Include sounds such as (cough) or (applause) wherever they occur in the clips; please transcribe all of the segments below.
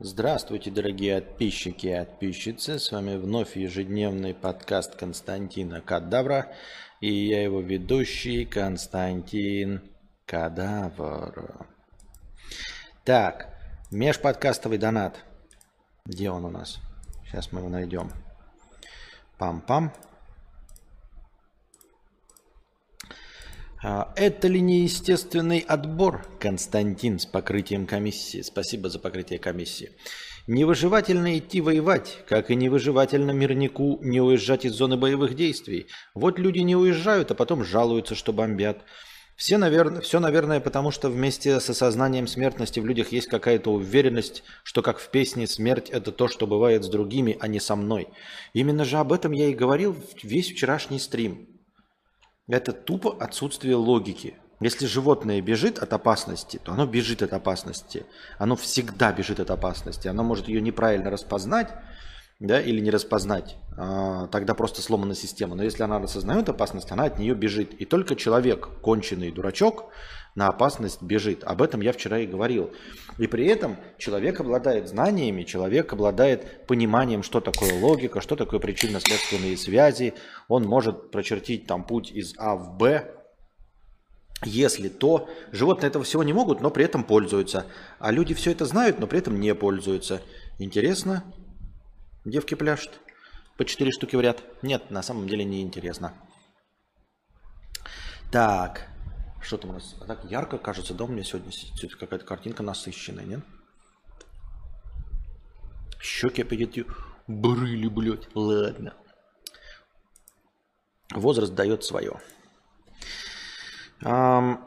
Здравствуйте, дорогие подписчики и подписчицы. С вами вновь ежедневный подкаст Константина Кадавра. И я его ведущий Константин Кадавр. Так, межподкастовый донат. Где он у нас? Сейчас мы его найдем. Пам-пам. Это ли не отбор, Константин, с покрытием комиссии? Спасибо за покрытие комиссии. Невыживательно идти воевать, как и невыживательно мирнику не уезжать из зоны боевых действий. Вот люди не уезжают, а потом жалуются, что бомбят. Все, наверное, все, наверное, потому что вместе с осознанием смертности в людях есть какая-то уверенность, что как в песне «Смерть – это то, что бывает с другими, а не со мной». Именно же об этом я и говорил весь вчерашний стрим. Это тупо отсутствие логики. Если животное бежит от опасности, то оно бежит от опасности. Оно всегда бежит от опасности. Оно может ее неправильно распознать да, или не распознать. А, тогда просто сломана система. Но если она распознает опасность, она от нее бежит. И только человек, конченый дурачок, на опасность бежит. Об этом я вчера и говорил. И при этом человек обладает знаниями, человек обладает пониманием, что такое логика, что такое причинно-следственные связи. Он может прочертить там путь из А в Б, если то. Животные этого всего не могут, но при этом пользуются. А люди все это знают, но при этом не пользуются. Интересно? Девки пляшут. По четыре штуки в ряд. Нет, на самом деле не интересно. Так. Что там у нас? А так ярко кажется, да, у меня сегодня какая-то картинка насыщенная, нет? Щеки опять эти брыли, блядь. Ладно. Возраст дает свое. Um,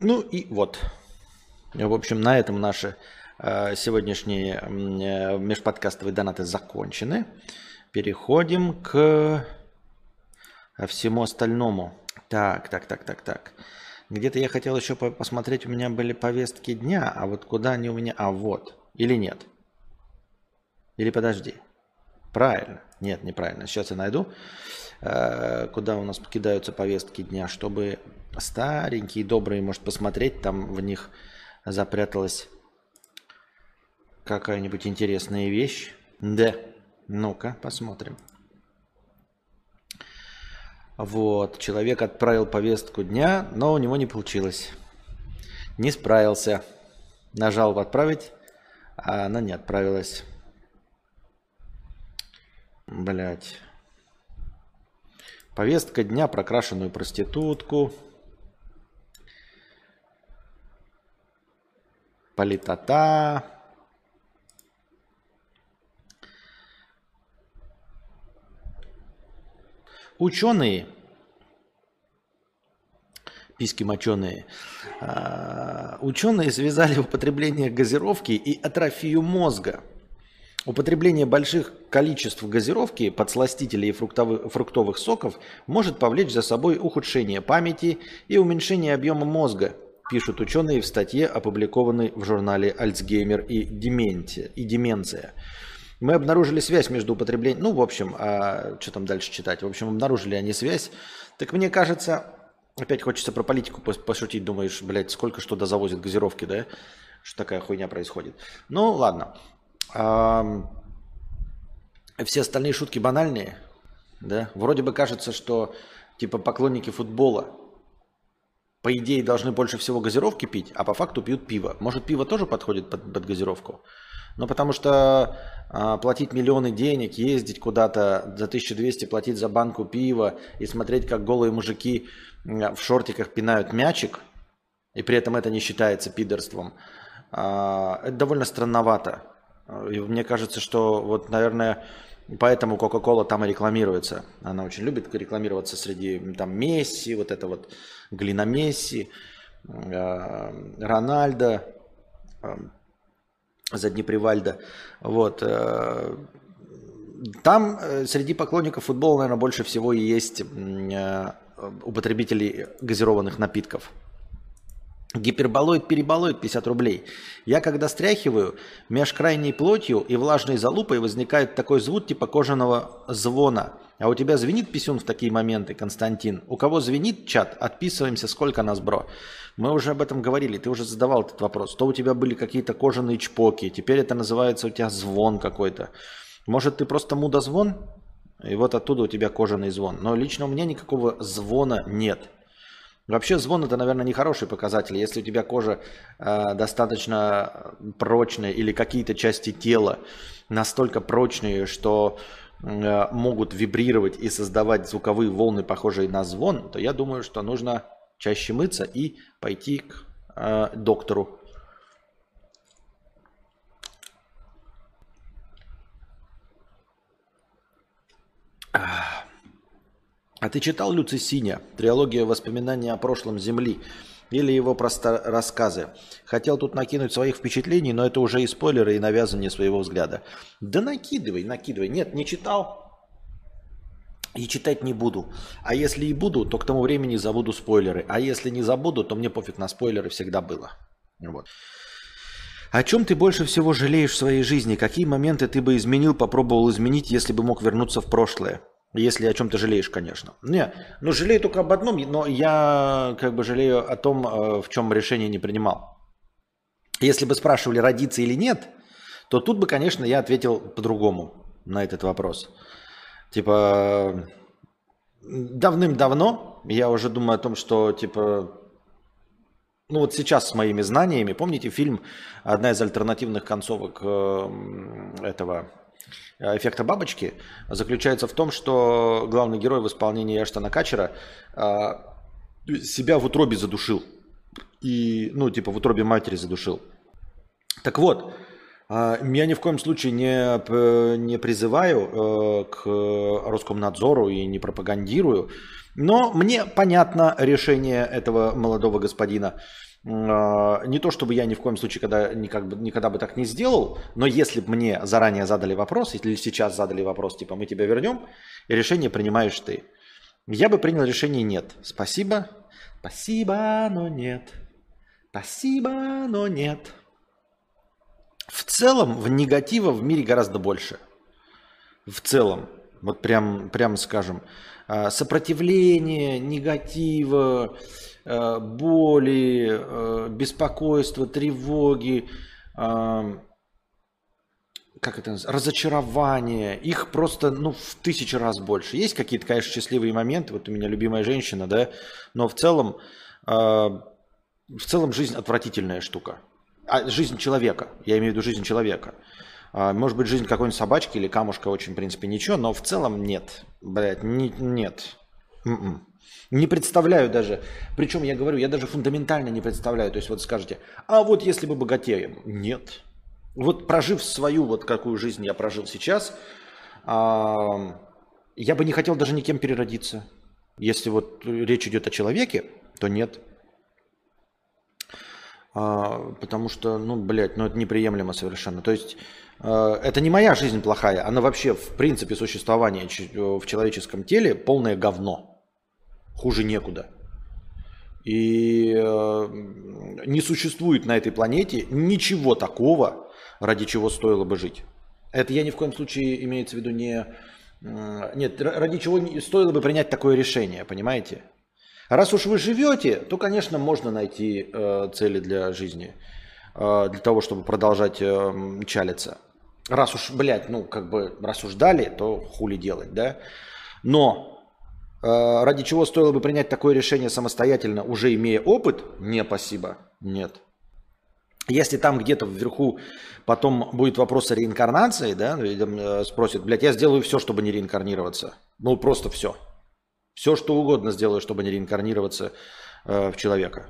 ну и вот. В общем, на этом наши э, сегодняшние э, межподкастовые донаты закончены. Переходим к всему остальному. Так, так, так, так, так. Где-то я хотел еще посмотреть, у меня были повестки дня, а вот куда они у меня... А вот. Или нет? Или подожди. Правильно. Нет, неправильно. Сейчас я найду, э, куда у нас кидаются повестки дня, чтобы старенькие, добрые, может, посмотреть, там в них запряталась какая-нибудь интересная вещь. Да. Ну-ка, посмотрим. Вот, человек отправил повестку дня, но у него не получилось. Не справился. Нажал «Отправить», а она не отправилась. Блять. Повестка дня про крашеную проститутку. Политота. Ученые, писки моченые, а, ученые связали употребление газировки и атрофию мозга. Употребление больших количеств газировки, подсластителей и фруктовых, соков может повлечь за собой ухудшение памяти и уменьшение объема мозга, пишут ученые в статье, опубликованной в журнале «Альцгеймер и, деменция, и деменция». Мы обнаружили связь между употреблением... Ну, в общем, а, что там дальше читать? В общем, обнаружили они связь. Так мне кажется, опять хочется про политику пошутить. Думаешь, блядь, сколько что дозавозит газировки, да? Что такая хуйня происходит. Ну, ладно. А, все остальные шутки банальные, да? Вроде бы кажется, что типа поклонники футбола по идее должны больше всего газировки пить, а по факту пьют пиво. Может, пиво тоже подходит под, под газировку? Ну, потому что а, платить миллионы денег, ездить куда-то за 1200, платить за банку пива и смотреть, как голые мужики в шортиках пинают мячик, и при этом это не считается пидорством, а, это довольно странновато. И мне кажется, что вот, наверное, поэтому Coca-Cola там и рекламируется. Она очень любит рекламироваться среди там Месси, вот это вот Глина Месси, а, Рональдо, Заднепривальда. Вот. Э, там э, среди поклонников футбола, наверное, больше всего и есть э, употребителей газированных напитков. Гиперболоид, переболоид 50 рублей. Я когда стряхиваю, меж крайней плотью и влажной залупой возникает такой звук типа кожаного звона. А у тебя звенит писюн в такие моменты, Константин? У кого звенит чат? Отписываемся, сколько нас, бро. Мы уже об этом говорили, ты уже задавал этот вопрос. То у тебя были какие-то кожаные чпоки, теперь это называется у тебя звон какой-то. Может, ты просто мудозвон? И вот оттуда у тебя кожаный звон. Но лично у меня никакого звона нет. Вообще звон это, наверное, не хороший показатель. Если у тебя кожа э, достаточно прочная или какие-то части тела настолько прочные, что э, могут вибрировать и создавать звуковые волны, похожие на звон, то я думаю, что нужно чаще мыться и пойти к э, доктору. А ты читал Люци Синя, триология воспоминаний о прошлом Земли или его просто рассказы? Хотел тут накинуть своих впечатлений, но это уже и спойлеры, и навязывание своего взгляда. Да накидывай, накидывай. Нет, не читал, и читать не буду. А если и буду, то к тому времени забуду спойлеры. А если не забуду, то мне пофиг на спойлеры всегда было. Вот. О чем ты больше всего жалеешь в своей жизни? Какие моменты ты бы изменил, попробовал изменить, если бы мог вернуться в прошлое? Если о чем ты жалеешь, конечно. Не, ну жалею только об одном, но я как бы жалею о том, э, в чем решение не принимал. Если бы спрашивали, родиться или нет, то тут бы, конечно, я ответил по-другому на этот вопрос. Типа, давным-давно я уже думаю о том, что, типа, ну вот сейчас с моими знаниями, помните фильм, одна из альтернативных концовок э, этого эффекта бабочки заключается в том, что главный герой в исполнении Эштона Качера э, себя в утробе задушил. И, ну, типа, в утробе матери задушил. Так вот, а, я ни в коем случае не, не призываю э, к Роскомнадзору и не пропагандирую, но мне понятно решение этого молодого господина. А, не то чтобы я ни в коем случае когда, никак, никогда бы так не сделал, но если бы мне заранее задали вопрос, или сейчас задали вопрос, типа мы тебя вернем, и решение принимаешь ты, я бы принял решение нет. Спасибо, спасибо, но нет. Спасибо, но нет. В целом, в негатива в мире гораздо больше. В целом, вот прям, прям скажем, а, сопротивление, негатива, а, боли, а, беспокойства, тревоги, как это называется, разочарование, их просто ну, в тысячи раз больше. Есть какие-то, конечно, счастливые моменты, вот у меня любимая женщина, да, но в целом, в целом жизнь отвратительная штука а, жизнь человека. Я имею в виду жизнь человека. А, может быть, жизнь какой-нибудь собачки или камушка очень, в принципе, ничего, но в целом нет. Блядь, не, нет. М-м. Не представляю даже. Причем я говорю, я даже фундаментально не представляю. То есть вот скажете, а вот если бы богатеем. Нет. Вот прожив свою, вот какую жизнь я прожил сейчас, я бы не хотел даже никем переродиться. Если вот речь идет о человеке, то нет. А, потому что, ну, блядь, ну это неприемлемо совершенно. То есть это не моя жизнь плохая, она вообще в принципе существования в человеческом теле полное говно. Хуже некуда. И э, не существует на этой планете ничего такого, ради чего стоило бы жить. Это я ни в коем случае имеется в виду не... Нет, ради чего стоило бы принять такое решение, понимаете? Раз уж вы живете, то, конечно, можно найти э, цели для жизни, э, для того, чтобы продолжать э, чалиться. Раз уж, блядь, ну, как бы, раз уж дали, то хули делать, да? Но э, ради чего стоило бы принять такое решение самостоятельно, уже имея опыт? Не, спасибо, нет. Если там где-то вверху потом будет вопрос о реинкарнации, да, э, спросят, блядь, я сделаю все, чтобы не реинкарнироваться. Ну, просто все. Все, что угодно сделаю, чтобы не реинкарнироваться э, в человека.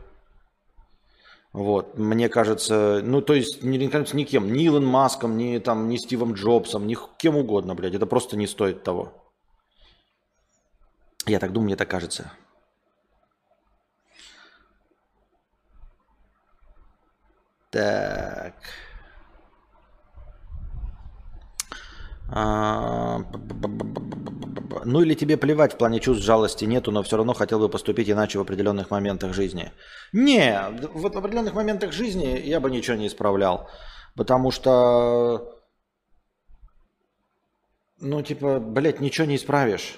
Вот, мне кажется, ну, то есть не реинкарнироваться никем, ни Илон Маском, ни, там, ни Стивом Джобсом, ни кем угодно, блядь, это просто не стоит того. Я так думаю, мне так кажется. Так. А, ну или тебе плевать, в плане чувств жалости нету, но все равно хотел бы поступить иначе в определенных моментах жизни. Не, в определенных моментах жизни я бы ничего не исправлял. Потому что Ну, типа, блядь, ничего не исправишь.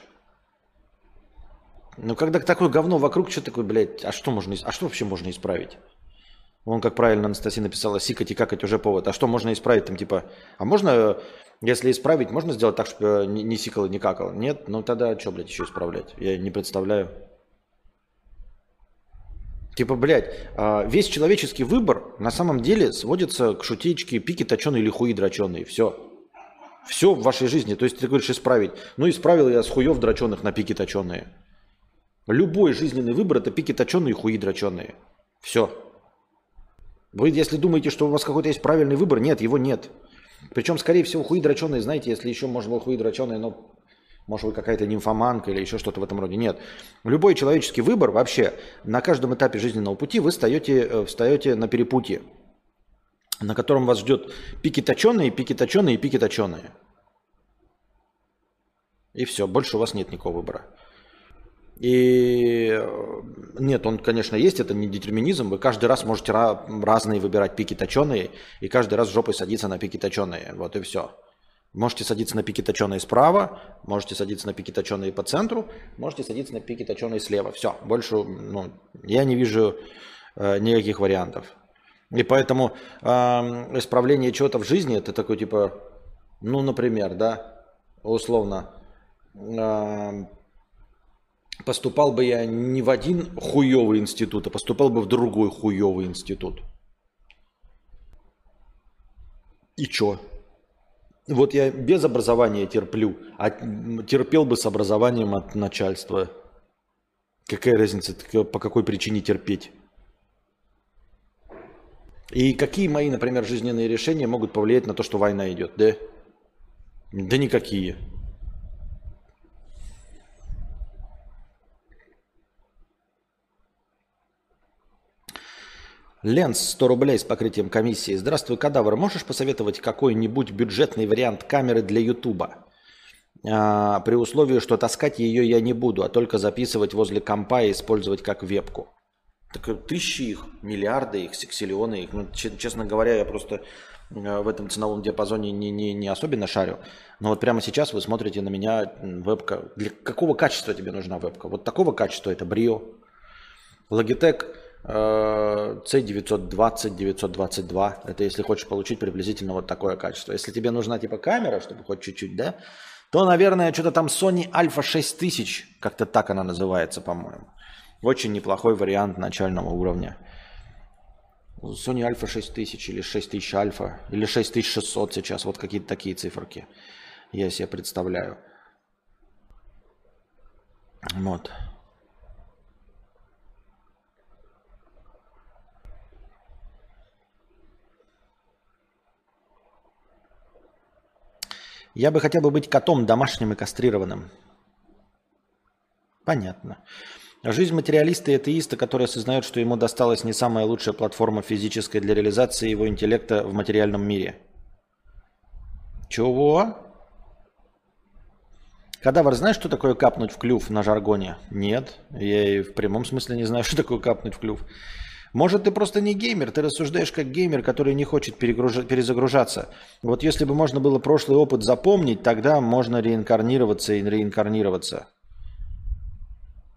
Ну, когда такое говно вокруг, что такое, блядь, а что можно, а что вообще можно исправить? Вон, как правильно Анастасия написала, сикать и какать уже повод. А что можно исправить там, типа, а можно, если исправить, можно сделать так, чтобы не, не сикало, не какало? Нет? Ну, тогда что, блядь, еще исправлять? Я не представляю. Типа, блядь, а, весь человеческий выбор на самом деле сводится к шутечке пики точеные или хуи дроченые. Все. Все в вашей жизни. То есть ты говоришь исправить. Ну, исправил я с хуев дроченых на пики точеные. Любой жизненный выбор – это пики точеные и хуи дроченые. Все. Вы, если думаете, что у вас какой-то есть правильный выбор, нет, его нет. Причем, скорее всего, хуи дроченые, знаете, если еще можно было хуи дроченые, но может, вы какая-то нимфоманка или еще что-то в этом роде. Нет. Любой человеческий выбор вообще на каждом этапе жизненного пути вы встаете, э, встаете на перепутье, на котором вас ждет пики точеные, пики точеные и пики точеные. И все, больше у вас нет никакого выбора. И э, нет, он, конечно, есть, это не детерминизм. Вы каждый раз можете разные выбирать пики точеные, и каждый раз жопой садиться на пики точеные. Вот и все. Можете садиться на пики точеные справа, можете садиться на пики точеные по центру, можете садиться на пики точеные слева. Все, больше ну, я не вижу э, никаких вариантов. И поэтому э, исправление чего-то в жизни это такой типа, ну, например, да, условно, э, поступал бы я не в один хуевый институт, а поступал бы в другой хуевый институт. И чё? Вот я без образования терплю, а терпел бы с образованием от начальства. Какая разница, по какой причине терпеть? И какие мои, например, жизненные решения могут повлиять на то, что война идет, да? Да никакие. Ленс, 100 рублей с покрытием комиссии. Здравствуй, кадавр. Можешь посоветовать какой-нибудь бюджетный вариант камеры для Ютуба? А, при условии, что таскать ее я не буду, а только записывать возле компа и использовать как вебку. Так тысячи их, миллиарды их, сексиллионы их. Ну, честно говоря, я просто э, в этом ценовом диапазоне не, не, не особенно шарю. Но вот прямо сейчас вы смотрите на меня вебка. Для какого качества тебе нужна вебка? Вот такого качества это Brio. Logitech C920, 922. Это если хочешь получить приблизительно вот такое качество. Если тебе нужна типа камера, чтобы хоть чуть-чуть, да, то, наверное, что-то там Sony Alpha 6000, как-то так она называется, по-моему. Очень неплохой вариант начального уровня. Sony Alpha 6000 или 6000 Alpha, или 6600 сейчас, вот какие-то такие циферки я себе представляю. Вот. Я бы хотел бы быть котом домашним и кастрированным. Понятно. Жизнь материалиста и атеиста, который осознает, что ему досталась не самая лучшая платформа физическая для реализации его интеллекта в материальном мире. Чего? Кадавр, знаешь, что такое капнуть в клюв на жаргоне? Нет. Я и в прямом смысле не знаю, (laughs) что такое капнуть в клюв. Может, ты просто не геймер, ты рассуждаешь как геймер, который не хочет перезагружаться. Вот если бы можно было прошлый опыт запомнить, тогда можно реинкарнироваться и реинкарнироваться.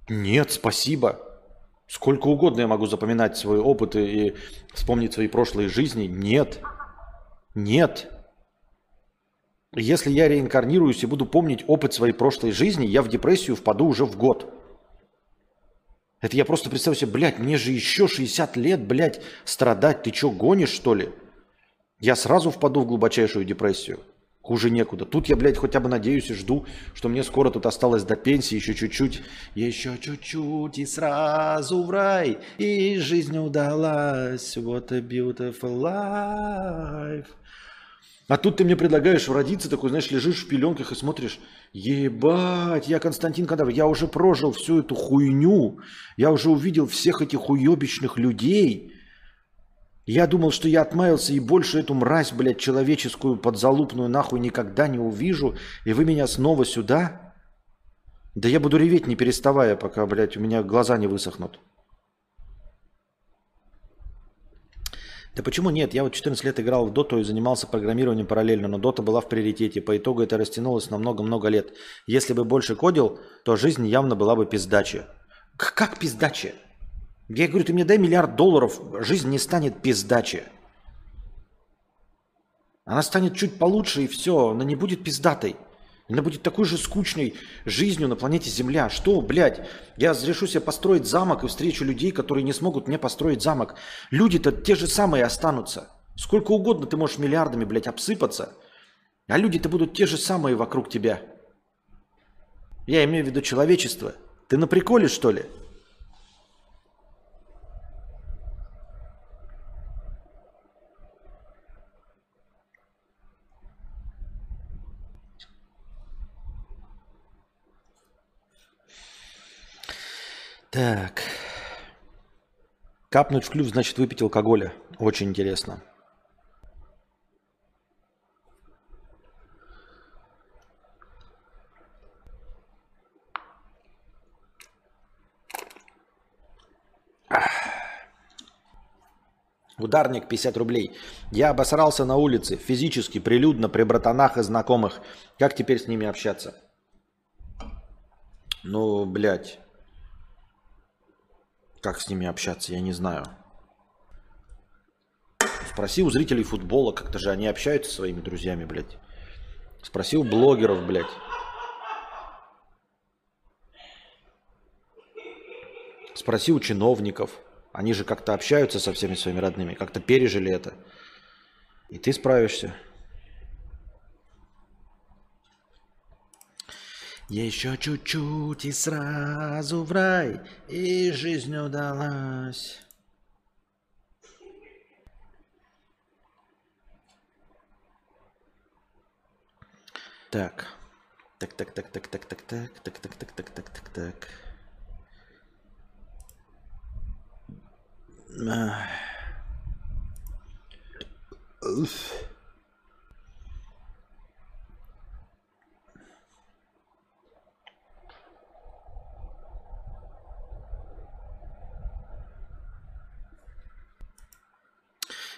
Нет, спасибо. Сколько угодно я могу запоминать свой опыт и вспомнить свои прошлые жизни. Нет. Нет. Если я реинкарнируюсь и буду помнить опыт своей прошлой жизни, я в депрессию впаду уже в год. Это я просто представляю себе, блядь, мне же еще 60 лет, блядь, страдать. Ты что, гонишь, что ли? Я сразу впаду в глубочайшую депрессию. Хуже некуда. Тут я, блядь, хотя бы надеюсь и жду, что мне скоро тут осталось до пенсии еще чуть-чуть. Еще чуть-чуть и сразу в рай. И жизнь удалась. What a beautiful life. А тут ты мне предлагаешь родиться, такой, знаешь, лежишь в пеленках и смотришь, ебать, я Константин Кадавр, я уже прожил всю эту хуйню, я уже увидел всех этих уебищных людей. Я думал, что я отмаялся и больше эту мразь, блядь, человеческую подзалупную нахуй никогда не увижу, и вы меня снова сюда? Да я буду реветь не переставая, пока, блядь, у меня глаза не высохнут. Да почему нет? Я вот 14 лет играл в доту и занимался программированием параллельно, но дота была в приоритете. По итогу это растянулось на много-много лет. Если бы больше кодил, то жизнь явно была бы пиздаче. Как пиздаче? Я говорю, ты мне дай миллиард долларов, жизнь не станет пиздаче. Она станет чуть получше и все, она не будет пиздатой. Она будет такой же скучной жизнью на планете Земля. Что, блядь, я решу себе построить замок и встречу людей, которые не смогут мне построить замок. Люди-то те же самые останутся. Сколько угодно ты можешь миллиардами, блядь, обсыпаться, а люди-то будут те же самые вокруг тебя. Я имею в виду человечество. Ты на приколе, что ли? Так. Капнуть в клюв, значит, выпить алкоголя. Очень интересно. Ударник 50 рублей. Я обосрался на улице, физически, прилюдно, при братанах и знакомых. Как теперь с ними общаться? Ну, блядь. Как с ними общаться, я не знаю. Спроси у зрителей футбола, как-то же они общаются со своими друзьями, блядь. Спроси у блогеров, блядь. Спроси у чиновников. Они же как-то общаются со всеми своими родными, как-то пережили это. И ты справишься. Еще чуть-чуть и сразу в рай, и жизнь удалась. Так. Так, так, так, так, так, так, так, так, так, так, так, так, так, так. Уф.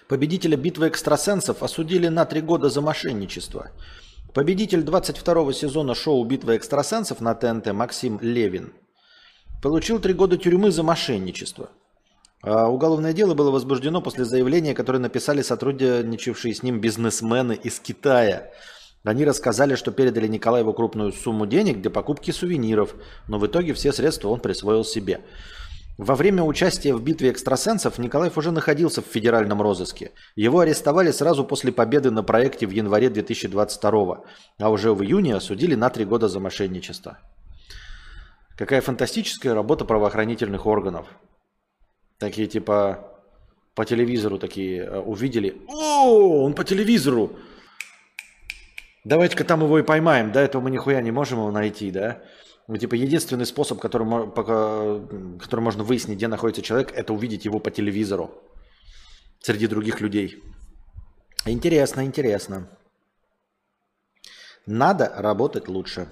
Победителя битвы экстрасенсов осудили на три года за мошенничество. Победитель 22 сезона шоу «Битва экстрасенсов» на ТНТ Максим Левин получил три года тюрьмы за мошенничество. А уголовное дело было возбуждено после заявления, которое написали сотрудничавшие с ним бизнесмены из Китая. Они рассказали, что передали Николаеву крупную сумму денег для покупки сувениров, но в итоге все средства он присвоил себе. Во время участия в битве экстрасенсов Николаев уже находился в федеральном розыске. Его арестовали сразу после победы на проекте в январе 2022, а уже в июне осудили на три года за мошенничество. Какая фантастическая работа правоохранительных органов. Такие типа по телевизору такие э, увидели. О, он по телевизору. Давайте-ка там его и поймаем. До этого мы нихуя не можем его найти, да? Ну, типа, единственный способ, которым, пока, которым можно выяснить, где находится человек, это увидеть его по телевизору среди других людей. Интересно, интересно. Надо работать лучше.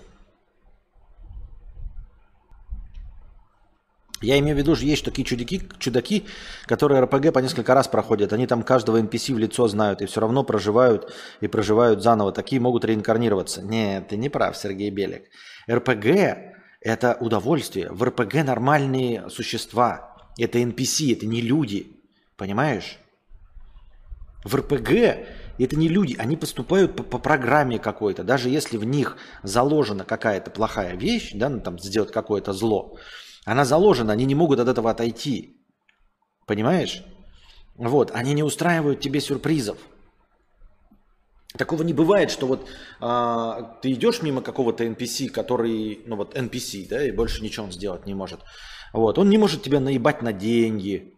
Я имею в виду, что есть такие чудаки, чудаки, которые РПГ по несколько раз проходят. Они там каждого NPC в лицо знают и все равно проживают и проживают заново. Такие могут реинкарнироваться. Нет, ты не прав, Сергей Белик. РПГ – это удовольствие. В РПГ нормальные существа. Это NPC, это не люди. Понимаешь? В РПГ это не люди, они поступают по, по программе какой-то. Даже если в них заложена какая-то плохая вещь, да, ну, там сделать какое-то зло, она заложена, они не могут от этого отойти. Понимаешь? Вот, они не устраивают тебе сюрпризов. Такого не бывает, что вот а, ты идешь мимо какого-то NPC, который, ну вот NPC, да, и больше ничего он сделать не может. Вот, он не может тебя наебать на деньги,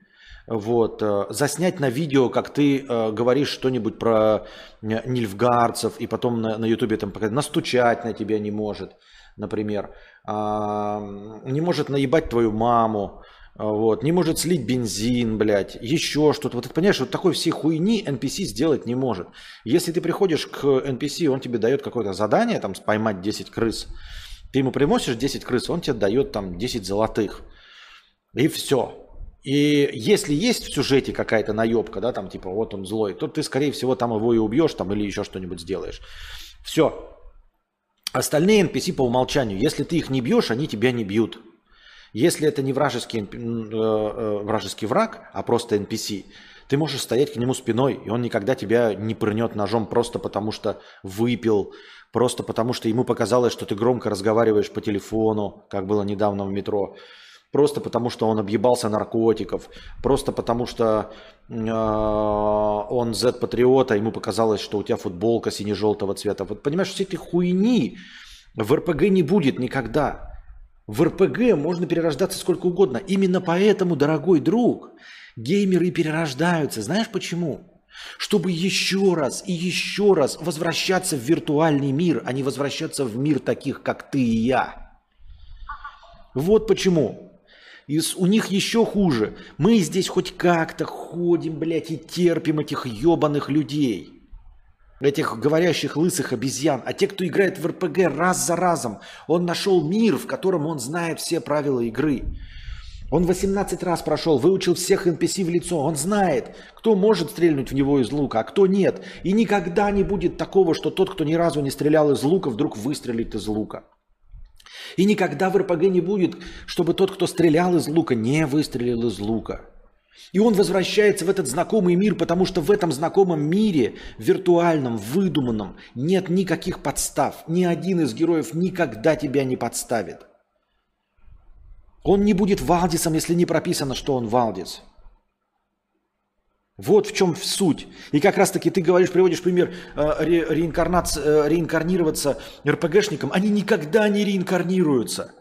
вот, а, заснять на видео, как ты а, говоришь что-нибудь про э, нильфгарцев, и потом на, ютубе там показать, настучать на тебя не может, например, а, не может наебать твою маму, вот, не может слить бензин, блядь, еще что-то. Вот ты понимаешь, вот такой всей хуйни NPC сделать не может. Если ты приходишь к NPC, он тебе дает какое-то задание, там, поймать 10 крыс, ты ему приносишь 10 крыс, он тебе дает там 10 золотых. И все. И если есть в сюжете какая-то наебка, да, там типа вот он злой, то ты, скорее всего, там его и убьешь, там или еще что-нибудь сделаешь. Все. Остальные NPC по умолчанию, если ты их не бьешь, они тебя не бьют. Если это не вражеский, э, э, вражеский враг, а просто NPC, ты можешь стоять к нему спиной, и он никогда тебя не прынет ножом просто потому, что выпил, просто потому, что ему показалось, что ты громко разговариваешь по телефону, как было недавно в метро, просто потому, что он объебался наркотиков, просто потому, что э, он Z-патриот, а ему показалось, что у тебя футболка сине-желтого цвета. Вот понимаешь, все эти хуйни в РПГ не будет никогда. В РПГ можно перерождаться сколько угодно. Именно поэтому, дорогой друг, Геймеры перерождаются. Знаешь почему? Чтобы еще раз и еще раз возвращаться в виртуальный мир, а не возвращаться в мир таких, как ты и я. Вот почему. И у них еще хуже. Мы здесь хоть как-то ходим, блядь, и терпим этих ебаных людей. Этих говорящих лысых обезьян. А те, кто играет в РПГ раз за разом, он нашел мир, в котором он знает все правила игры. Он 18 раз прошел, выучил всех NPC в лицо. Он знает, кто может стрельнуть в него из лука, а кто нет. И никогда не будет такого, что тот, кто ни разу не стрелял из лука, вдруг выстрелит из лука. И никогда в РПГ не будет, чтобы тот, кто стрелял из лука, не выстрелил из лука. И он возвращается в этот знакомый мир, потому что в этом знакомом мире, виртуальном, выдуманном, нет никаких подстав. Ни один из героев никогда тебя не подставит. Он не будет Валдисом, если не прописано, что он Валдис. Вот в чем суть. И как раз таки ты говоришь, приводишь пример э, ре, э, реинкарнироваться РПГшником. Они никогда не реинкарнируются.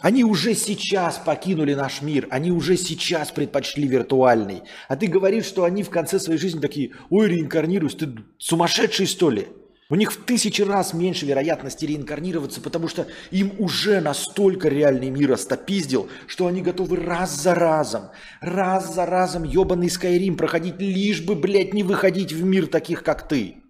Они уже сейчас покинули наш мир, они уже сейчас предпочли виртуальный. А ты говоришь, что они в конце своей жизни такие, ой, реинкарнируюсь, ты сумасшедший что ли? У них в тысячи раз меньше вероятности реинкарнироваться, потому что им уже настолько реальный мир остопиздил, что они готовы раз за разом, раз за разом ебаный Скайрим проходить, лишь бы, блядь, не выходить в мир таких, как ты.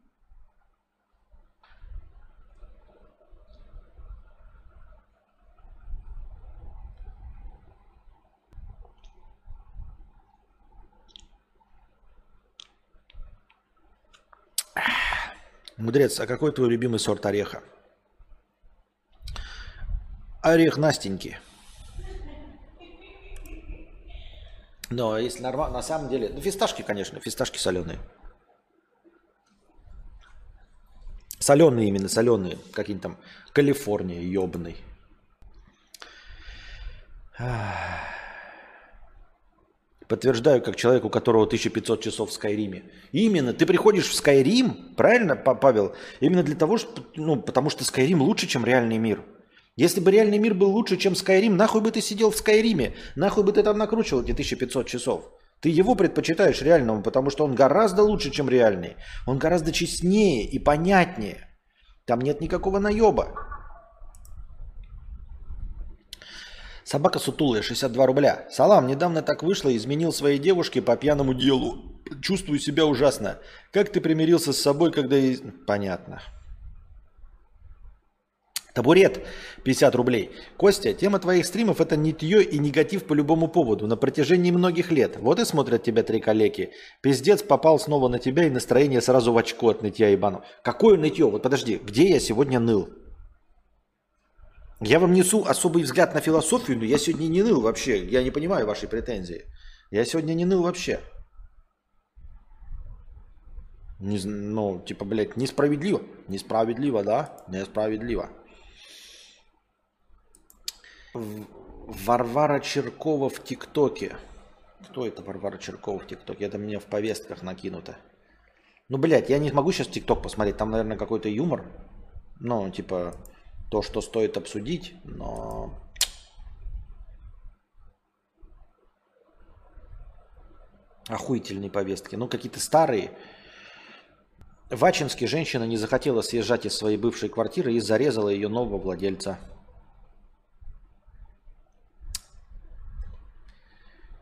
Мудрец, а какой твой любимый сорт ореха? Орех Настеньки. Но если нормально, на самом деле, ну фисташки, конечно, фисташки соленые. Соленые именно, соленые. Какие-нибудь там Калифорния, ебаный. Подтверждаю, как человек, у которого 1500 часов в Скайриме. Именно, ты приходишь в Скайрим, правильно, Павел? Именно для того, что, ну, потому что Скайрим лучше, чем реальный мир. Если бы реальный мир был лучше, чем Скайрим, нахуй бы ты сидел в Скайриме? Нахуй бы ты там накручивал эти 1500 часов? Ты его предпочитаешь реальному, потому что он гораздо лучше, чем реальный. Он гораздо честнее и понятнее. Там нет никакого наеба. Собака сутулая, 62 рубля. Салам, недавно так вышло, изменил своей девушке по пьяному делу. Чувствую себя ужасно. Как ты примирился с собой, когда... Понятно. Табурет, 50 рублей. Костя, тема твоих стримов это нытье и негатив по любому поводу на протяжении многих лет. Вот и смотрят тебя три коллеги. Пиздец попал снова на тебя и настроение сразу в очко от нытья и бану. Какое нытье? Вот подожди, где я сегодня ныл? Я вам несу особый взгляд на философию, но я сегодня не ныл вообще. Я не понимаю вашей претензии. Я сегодня не ныл вообще. Не, ну, типа, блядь, несправедливо. Несправедливо, да? Несправедливо. Варвара Черкова в ТикТоке. Кто это Варвара Черкова в ТикТоке? Это мне в повестках накинуто. Ну, блядь, я не могу сейчас ТикТок посмотреть. Там, наверное, какой-то юмор. Ну, типа, то, что стоит обсудить, но охуительные повестки. Ну, какие-то старые. В Ачинске женщина не захотела съезжать из своей бывшей квартиры и зарезала ее нового владельца.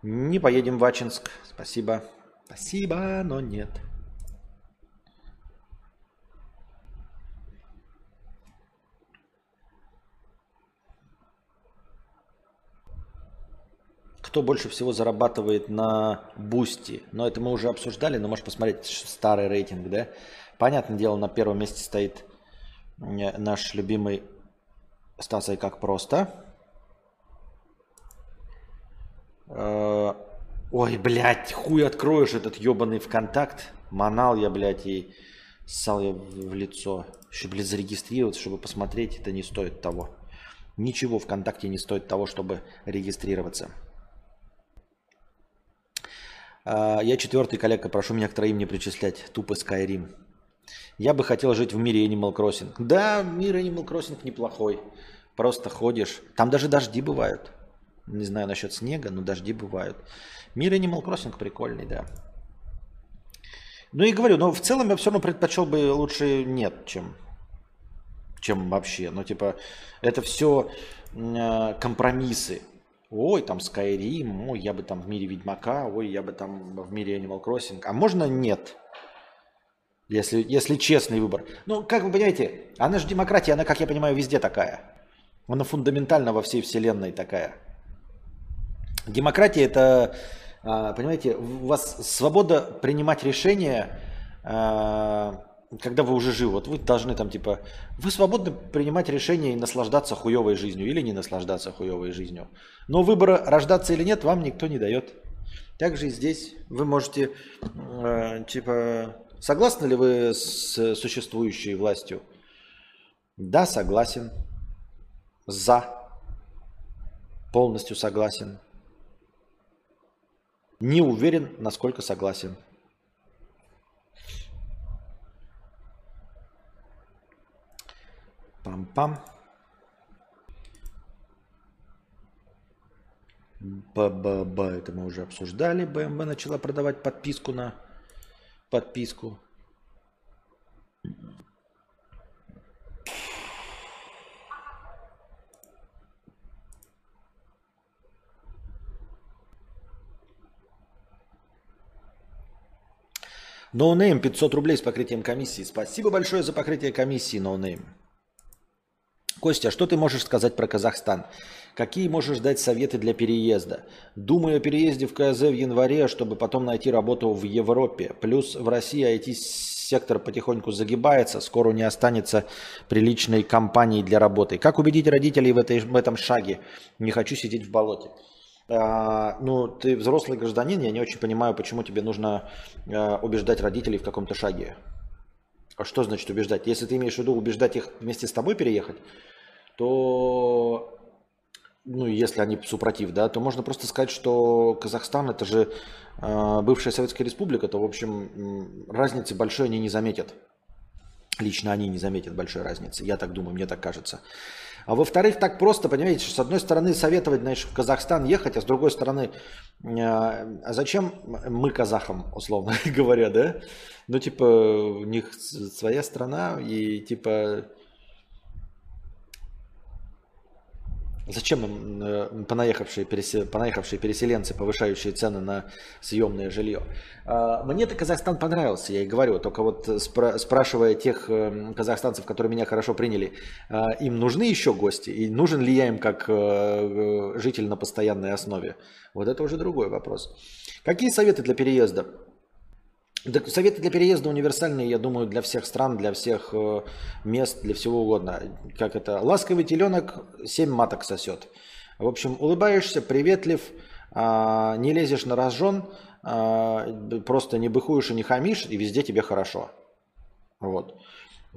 Не поедем в Ачинск. Спасибо. Спасибо, но нет. Кто больше всего зарабатывает на Boosty. Но это мы уже обсуждали, но можешь посмотреть старый рейтинг, да? Понятное дело, на первом месте стоит наш любимый Стас Ай, как просто. Э, ой, блядь, хуй откроешь этот ебаный ВКонтакт. Манал я, блядь, и ссал я в лицо. Еще, блядь, зарегистрироваться, чтобы посмотреть, это не стоит того. Ничего ВКонтакте не стоит того, чтобы регистрироваться. А, я четвертый коллега, прошу меня к троим не причислять. Тупо Skyrim. Я бы хотел жить в мире Animal Crossing. Да, мир Animal Crossing неплохой. Просто ходишь. Там даже дожди бывают. Не знаю насчет снега, но дожди бывают. Мир Animal Crossing прикольный, да. Ну и говорю, но в целом я все равно предпочел бы лучше нет, чем, чем вообще. Ну типа это все э, компромиссы. Ой, там Skyrim, ой, я бы там в мире Ведьмака, ой, я бы там в мире Animal Crossing. А можно нет? Если, если честный выбор. Ну, как вы понимаете, она же демократия, она, как я понимаю, везде такая. Она фундаментально во всей вселенной такая. Демократия это а, понимаете, у вас свобода принимать решения, а, когда вы уже живы. Вот вы должны там типа, вы свободны принимать решения и наслаждаться хуевой жизнью или не наслаждаться хуевой жизнью. Но выбора рождаться или нет вам никто не дает. Также и здесь вы можете, э, типа, согласны ли вы с существующей властью? Да, согласен. За. Полностью согласен. Не уверен, насколько согласен. Пам-пам. БББ, это мы уже обсуждали. БМВ начала продавать подписку на подписку. NoName no 500 рублей с покрытием комиссии. Спасибо большое за покрытие комиссии, NoName. Костя, что ты можешь сказать про Казахстан? Какие можешь дать советы для переезда? Думаю о переезде в КЗ в январе, чтобы потом найти работу в Европе. Плюс в России IT-сектор потихоньку загибается, скоро не останется приличной компании для работы. Как убедить родителей в, этой, в этом шаге? Не хочу сидеть в болоте. А, ну, ты взрослый гражданин, я не очень понимаю, почему тебе нужно а, убеждать родителей в каком-то шаге. А что значит убеждать? Если ты имеешь в виду убеждать их вместе с тобой переехать, то, ну, если они супротив, да, то можно просто сказать, что Казахстан это же э, бывшая Советская Республика, то, в общем, разницы большой они не заметят. Лично они не заметят большой разницы, я так думаю, мне так кажется. А во-вторых, так просто, понимаете, что с одной стороны советовать, знаешь, в Казахстан ехать, а с другой стороны, э, а зачем мы казахам, условно (laughs) говоря, да? Ну, типа, у них своя страна, и типа Зачем им э, понаехавшие, пересел... понаехавшие переселенцы, повышающие цены на съемное жилье? А, мне-то Казахстан понравился, я и говорю, только вот спра- спрашивая тех э, казахстанцев, которые меня хорошо приняли, а, им нужны еще гости? И нужен ли я им как э, житель на постоянной основе? Вот это уже другой вопрос. Какие советы для переезда? Советы для переезда универсальные, я думаю, для всех стран, для всех э, мест, для всего угодно. Как это? Ласковый теленок 7 маток сосет. В общем, улыбаешься, приветлив, а, не лезешь на рожон, а, просто не быхуешь и не хамишь, и везде тебе хорошо. Вот.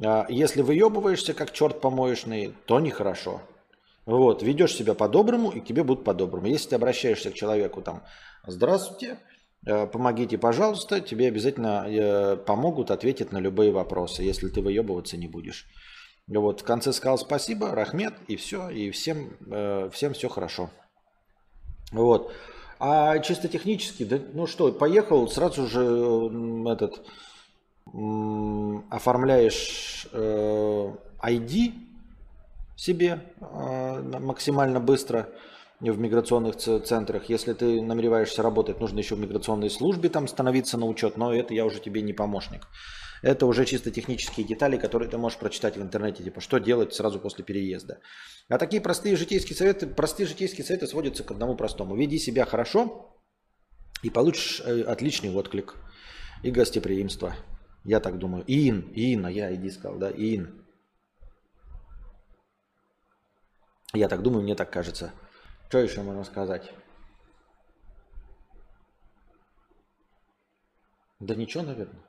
А, если выебываешься, как черт помоечный, то нехорошо. Вот, ведешь себя по-доброму, и тебе будут по-доброму. Если ты обращаешься к человеку там, здравствуйте, помогите, пожалуйста, тебе обязательно э, помогут, ответят на любые вопросы, если ты выебываться не будешь. Вот, в конце сказал спасибо, Рахмет, и все, и всем, э, всем все хорошо. Вот. А чисто технически, да, ну что, поехал, сразу же этот оформляешь ID себе максимально быстро – в миграционных центрах. Если ты намереваешься работать, нужно еще в миграционной службе там становиться на учет, но это я уже тебе не помощник. Это уже чисто технические детали, которые ты можешь прочитать в интернете, типа что делать сразу после переезда. А такие простые житейские советы, простые житейские советы сводятся к одному простому. Веди себя хорошо и получишь э, отличный отклик и гостеприимство. Я так думаю. Ин, Ин, а я иди сказал, да, Ин. Я так думаю, мне так кажется. Что еще можно сказать? Да ничего, наверное.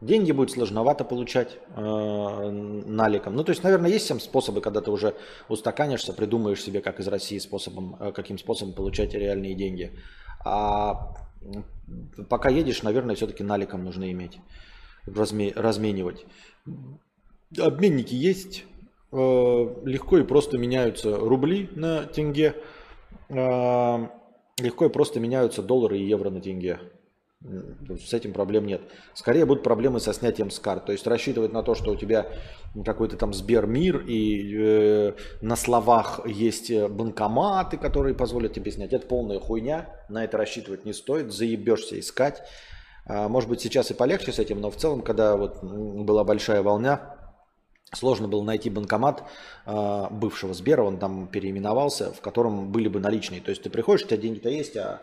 Деньги будет сложновато получать э, наликом. Ну, то есть, наверное, есть всем способы, когда ты уже устаканишься, придумаешь себе, как из России способом, э, каким способом получать реальные деньги. А пока едешь, наверное, все-таки наликом нужно иметь, разме, разменивать. Обменники есть, легко и просто меняются рубли на тенге. Э, легко и просто меняются доллары и евро на тенге. С этим проблем нет. Скорее будут проблемы со снятием с карт. То есть рассчитывать на то, что у тебя какой-то там Сбермир и э, на словах есть банкоматы, которые позволят тебе снять. Это полная хуйня. На это рассчитывать не стоит. Заебешься искать. А, может быть сейчас и полегче с этим, но в целом, когда вот была большая волна, Сложно было найти банкомат э, бывшего Сбера, он там переименовался, в котором были бы наличные. То есть ты приходишь, у тебя деньги-то есть, а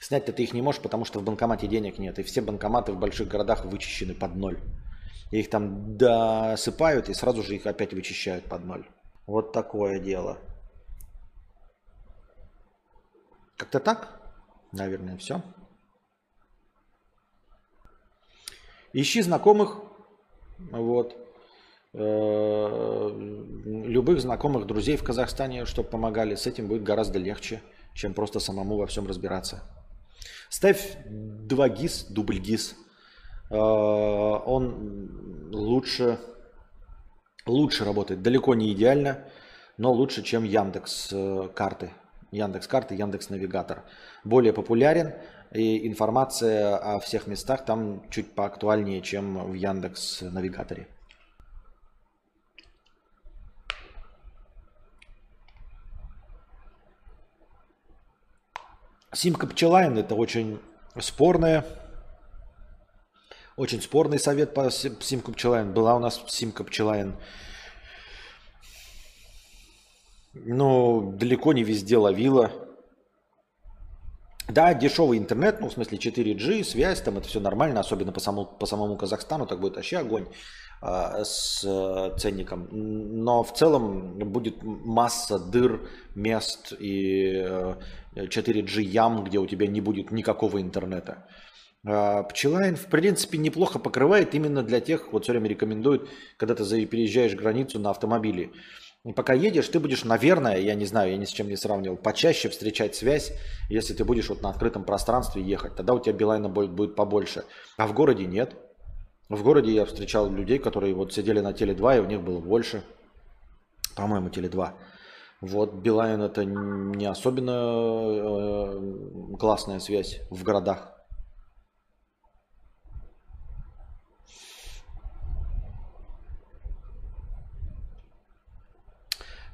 снять-то ты их не можешь, потому что в банкомате денег нет. И все банкоматы в больших городах вычищены под ноль. И их там досыпают и сразу же их опять вычищают под ноль. Вот такое дело. Как-то так, наверное, все. Ищи знакомых, вот, любых знакомых, друзей в Казахстане, чтобы помогали. С этим будет гораздо легче, чем просто самому во всем разбираться. Ставь два ГИС, дубль ГИС. Э, он лучше, лучше работает. Далеко не идеально, но лучше, чем Яндекс э, карты. Яндекс карты, Яндекс навигатор. Более популярен, и информация о всех местах там чуть поактуальнее, чем в Яндекс навигаторе. Симка Пчелайн это очень спорная, очень спорный совет по Симку Пчелайн. Была у нас Симка Пчелайн. Но далеко не везде ловила. Да, дешевый интернет, ну, в смысле 4G, связь, там это все нормально, особенно по самому, по самому Казахстану, так будет вообще огонь с э, ценником. Но в целом будет масса дыр, мест и э, 4G ям, где у тебя не будет никакого интернета. А, Пчелайн, в принципе, неплохо покрывает именно для тех, вот все время рекомендуют, когда ты переезжаешь границу на автомобиле. Пока едешь, ты будешь, наверное, я не знаю, я ни с чем не сравнивал, почаще встречать связь, если ты будешь вот на открытом пространстве ехать. Тогда у тебя Билайна будет побольше. А в городе нет. В городе я встречал людей, которые вот сидели на Теле2, и у них было больше. По-моему, Теле2. Вот Билайн это не особенно э, классная связь в городах.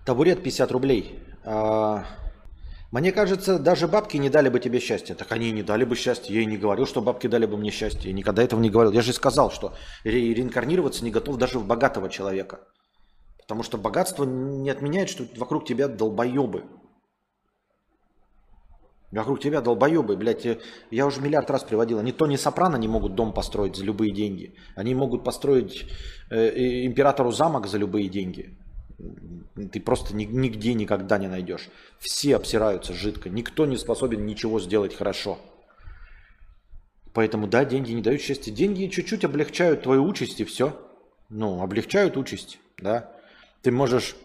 Табурет 50 рублей. Мне кажется, даже бабки не дали бы тебе счастья. Так они не дали бы счастья. Я и не говорил, что бабки дали бы мне счастье. Я никогда этого не говорил. Я же сказал, что ре- реинкарнироваться не готов даже в богатого человека. Потому что богатство не отменяет, что вокруг тебя долбоебы. Вокруг тебя долбоебы, блядь. Я уже миллиард раз приводил. Они то не Сопрано не могут дом построить за любые деньги. Они могут построить э, императору замок за любые деньги. Ты просто нигде никогда не найдешь. Все обсираются жидко. Никто не способен ничего сделать хорошо. Поэтому, да, деньги не дают счастья. Деньги чуть-чуть облегчают твою участь и все. Ну, облегчают участь, да. Ты можешь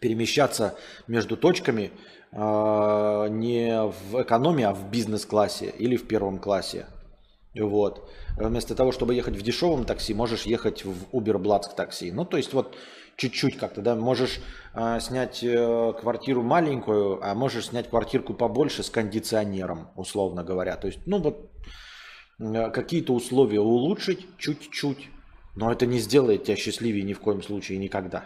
перемещаться между точками э, не в экономии, а в бизнес-классе или в первом классе. Вот. Вместо того, чтобы ехать в дешевом такси, можешь ехать в Uber Black такси. Ну, то есть вот чуть-чуть как-то, да, можешь э, снять э, квартиру маленькую, а можешь снять квартирку побольше с кондиционером, условно говоря. То есть, ну вот, э, какие-то условия улучшить чуть-чуть. Но это не сделает тебя счастливее ни в коем случае никогда.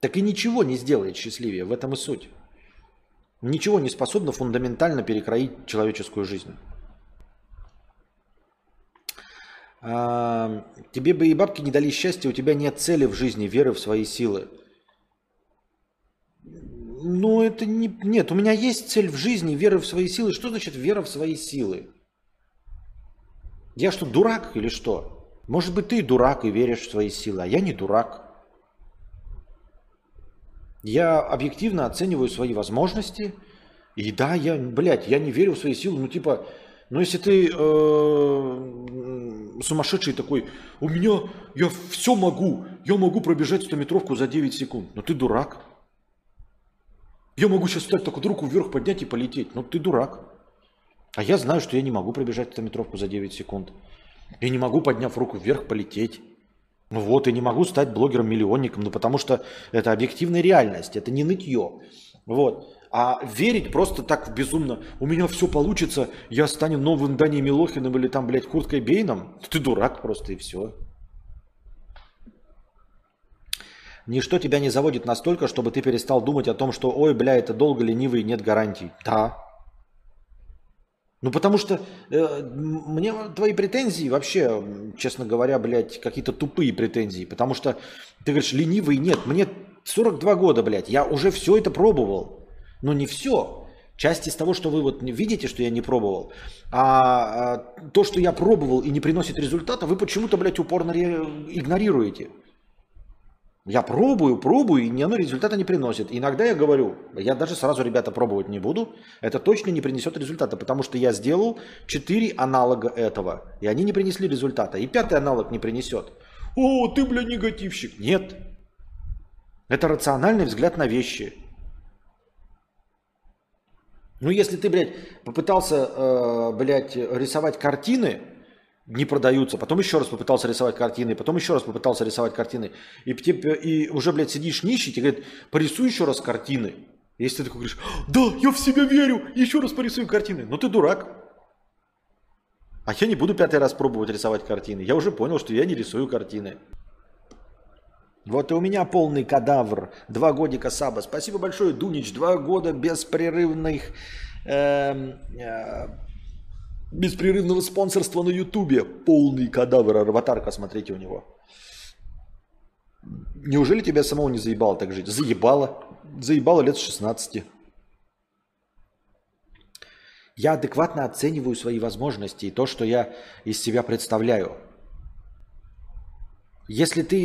Так и ничего не сделает счастливее, в этом и суть. Ничего не способно фундаментально перекроить человеческую жизнь. Тебе бы и бабки не дали счастья, у тебя нет цели в жизни, веры в свои силы. Ну, это не... Нет, у меня есть цель в жизни, вера в свои силы. Что значит вера в свои силы? Я что, дурак или что? Может быть, ты дурак и веришь в свои силы, а я не дурак. Я объективно оцениваю свои возможности. И да, я, блядь, я не верю в свои силы. Ну, типа, ну, если ты э, сумасшедший такой, у меня, я все могу, я могу пробежать 100-метровку за 9 секунд. Но ты дурак. Я могу сейчас встать так вот вверх поднять и полететь. Ну, ты дурак. А я знаю, что я не могу пробежать 100-метровку за 9 секунд. Я не могу, подняв руку вверх, полететь. Ну вот, и не могу стать блогером-миллионником, ну потому что это объективная реальность, это не нытье. Вот. А верить просто так безумно, у меня все получится, я стану новым Даней Милохиным или там, блядь, Курткой Бейном, ты дурак просто и все. Ничто тебя не заводит настолько, чтобы ты перестал думать о том, что ой, бля, это долго, ленивый, нет гарантий. Да, ну, потому что э, мне твои претензии вообще, честно говоря, блядь, какие-то тупые претензии. Потому что ты говоришь, ленивый нет. Мне 42 года, блядь, я уже все это пробовал. Но не все. Часть из того, что вы вот видите, что я не пробовал, а, а то, что я пробовал и не приносит результата, вы почему-то, блядь, упорно игнорируете. Я пробую, пробую, и ни оно результата не приносит. Иногда я говорю, я даже сразу, ребята, пробовать не буду, это точно не принесет результата, потому что я сделал 4 аналога этого, и они не принесли результата. И пятый аналог не принесет. О, ты, бля, негативщик. Нет. Это рациональный взгляд на вещи. Ну, если ты, блядь, попытался, э, блядь, рисовать картины, не продаются. Потом еще раз попытался рисовать картины, потом еще раз попытался рисовать картины. И, и уже, блядь, сидишь нищий, тебе говорят, порисуй еще раз картины. Если ты такой говоришь, да, я в себя верю, еще раз порисую картины. Но ты дурак. А я не буду пятый раз пробовать рисовать картины. Я уже понял, что я не рисую картины. Вот и у меня полный кадавр. Два годика саба. Спасибо большое, Дунич. Два года беспрерывных э, э, беспрерывного спонсорства на Ютубе. Полный кадавр, аватарка, смотрите у него. Неужели тебя самого не заебало так жить? Заебало. Заебало лет с 16. Я адекватно оцениваю свои возможности и то, что я из себя представляю. Если ты,